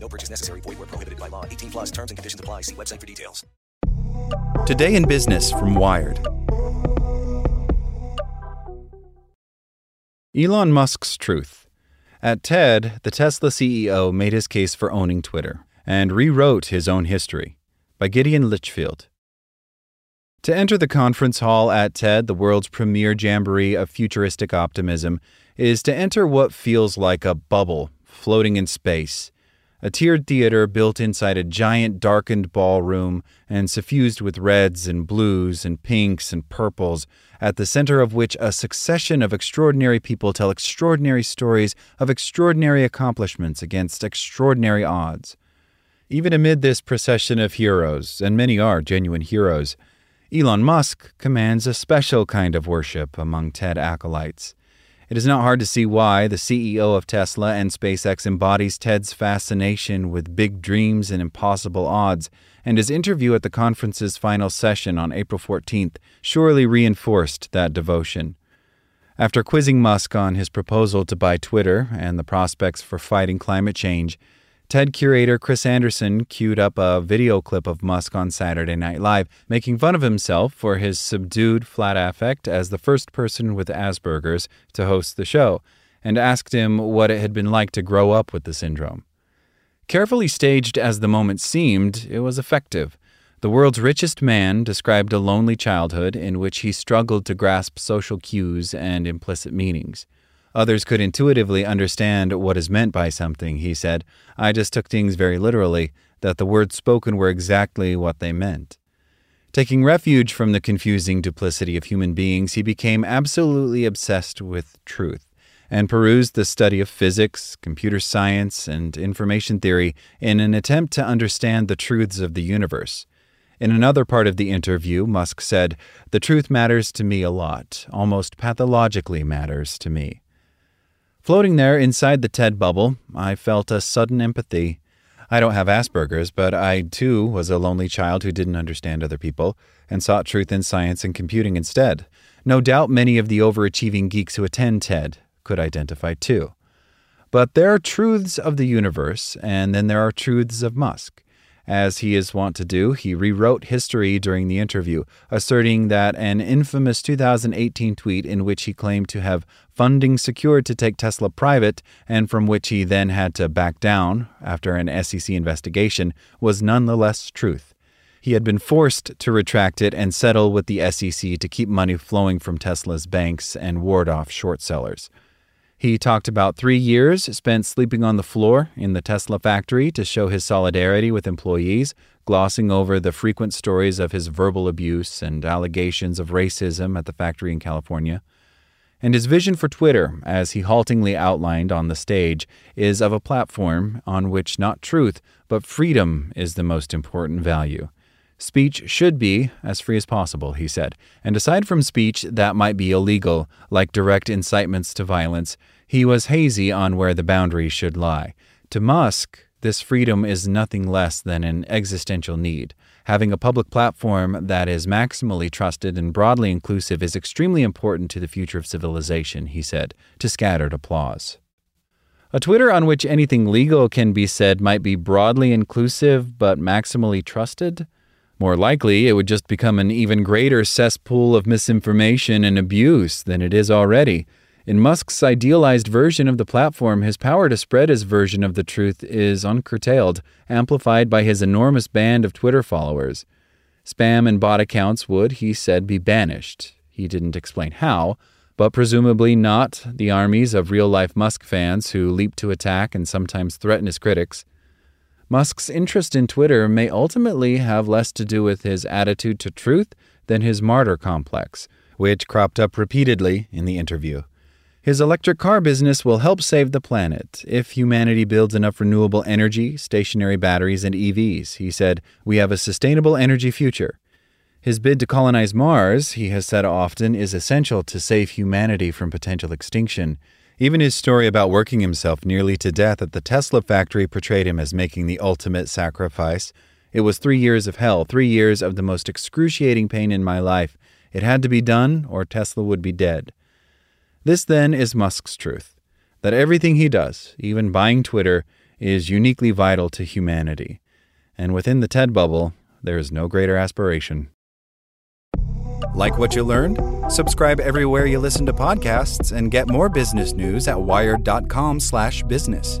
No purchase necessary. Void where prohibited by law. 18 plus terms and conditions apply. See website for details. Today in Business from Wired. Elon Musk's truth. At TED, the Tesla CEO made his case for owning Twitter and rewrote his own history. By Gideon Lichfield. To enter the conference hall at TED, the world's premier jamboree of futuristic optimism, is to enter what feels like a bubble floating in space a tiered theater built inside a giant darkened ballroom and suffused with reds and blues and pinks and purples, at the center of which a succession of extraordinary people tell extraordinary stories of extraordinary accomplishments against extraordinary odds. Even amid this procession of heroes, and many are genuine heroes, Elon Musk commands a special kind of worship among TED acolytes. It is not hard to see why the CEO of Tesla and SpaceX embodies Ted's fascination with big dreams and impossible odds, and his interview at the conference's final session on April 14th surely reinforced that devotion. After quizzing Musk on his proposal to buy Twitter and the prospects for fighting climate change, TED curator Chris Anderson queued up a video clip of Musk on Saturday Night Live, making fun of himself for his subdued, flat affect as the first person with Asperger's to host the show, and asked him what it had been like to grow up with the syndrome. Carefully staged as the moment seemed, it was effective. The world's richest man described a lonely childhood in which he struggled to grasp social cues and implicit meanings. Others could intuitively understand what is meant by something, he said. I just took things very literally, that the words spoken were exactly what they meant. Taking refuge from the confusing duplicity of human beings, he became absolutely obsessed with truth and perused the study of physics, computer science, and information theory in an attempt to understand the truths of the universe. In another part of the interview, Musk said, The truth matters to me a lot, almost pathologically matters to me. Floating there inside the TED bubble, I felt a sudden empathy. I don't have Asperger's, but I too was a lonely child who didn't understand other people and sought truth in science and computing instead. No doubt many of the overachieving geeks who attend TED could identify too. But there are truths of the universe, and then there are truths of Musk. As he is wont to do, he rewrote history during the interview, asserting that an infamous 2018 tweet in which he claimed to have funding secured to take Tesla private and from which he then had to back down after an SEC investigation was nonetheless truth. He had been forced to retract it and settle with the SEC to keep money flowing from Tesla's banks and ward off short sellers. He talked about three years spent sleeping on the floor in the Tesla factory to show his solidarity with employees, glossing over the frequent stories of his verbal abuse and allegations of racism at the factory in California. And his vision for Twitter, as he haltingly outlined on the stage, is of a platform on which not truth, but freedom is the most important value. Speech should be as free as possible, he said, and aside from speech that might be illegal, like direct incitements to violence, he was hazy on where the boundaries should lie. To Musk, this freedom is nothing less than an existential need. Having a public platform that is maximally trusted and broadly inclusive is extremely important to the future of civilization, he said, to scattered applause. A Twitter on which anything legal can be said might be broadly inclusive but maximally trusted? More likely, it would just become an even greater cesspool of misinformation and abuse than it is already. In Musk's idealized version of the platform, his power to spread his version of the truth is uncurtailed, amplified by his enormous band of Twitter followers. Spam and bot accounts would, he said, be banished. He didn't explain how, but presumably not the armies of real life Musk fans who leap to attack and sometimes threaten his critics. Musk's interest in Twitter may ultimately have less to do with his attitude to truth than his martyr complex, which cropped up repeatedly in the interview. His electric car business will help save the planet if humanity builds enough renewable energy, stationary batteries, and EVs. He said, We have a sustainable energy future. His bid to colonize Mars, he has said often, is essential to save humanity from potential extinction. Even his story about working himself nearly to death at the Tesla factory portrayed him as making the ultimate sacrifice. It was three years of hell, three years of the most excruciating pain in my life. It had to be done, or Tesla would be dead. This, then, is Musk's truth that everything he does, even buying Twitter, is uniquely vital to humanity. And within the TED bubble, there is no greater aspiration. Like what you learned? Subscribe everywhere you listen to podcasts and get more business news at wired.com/business.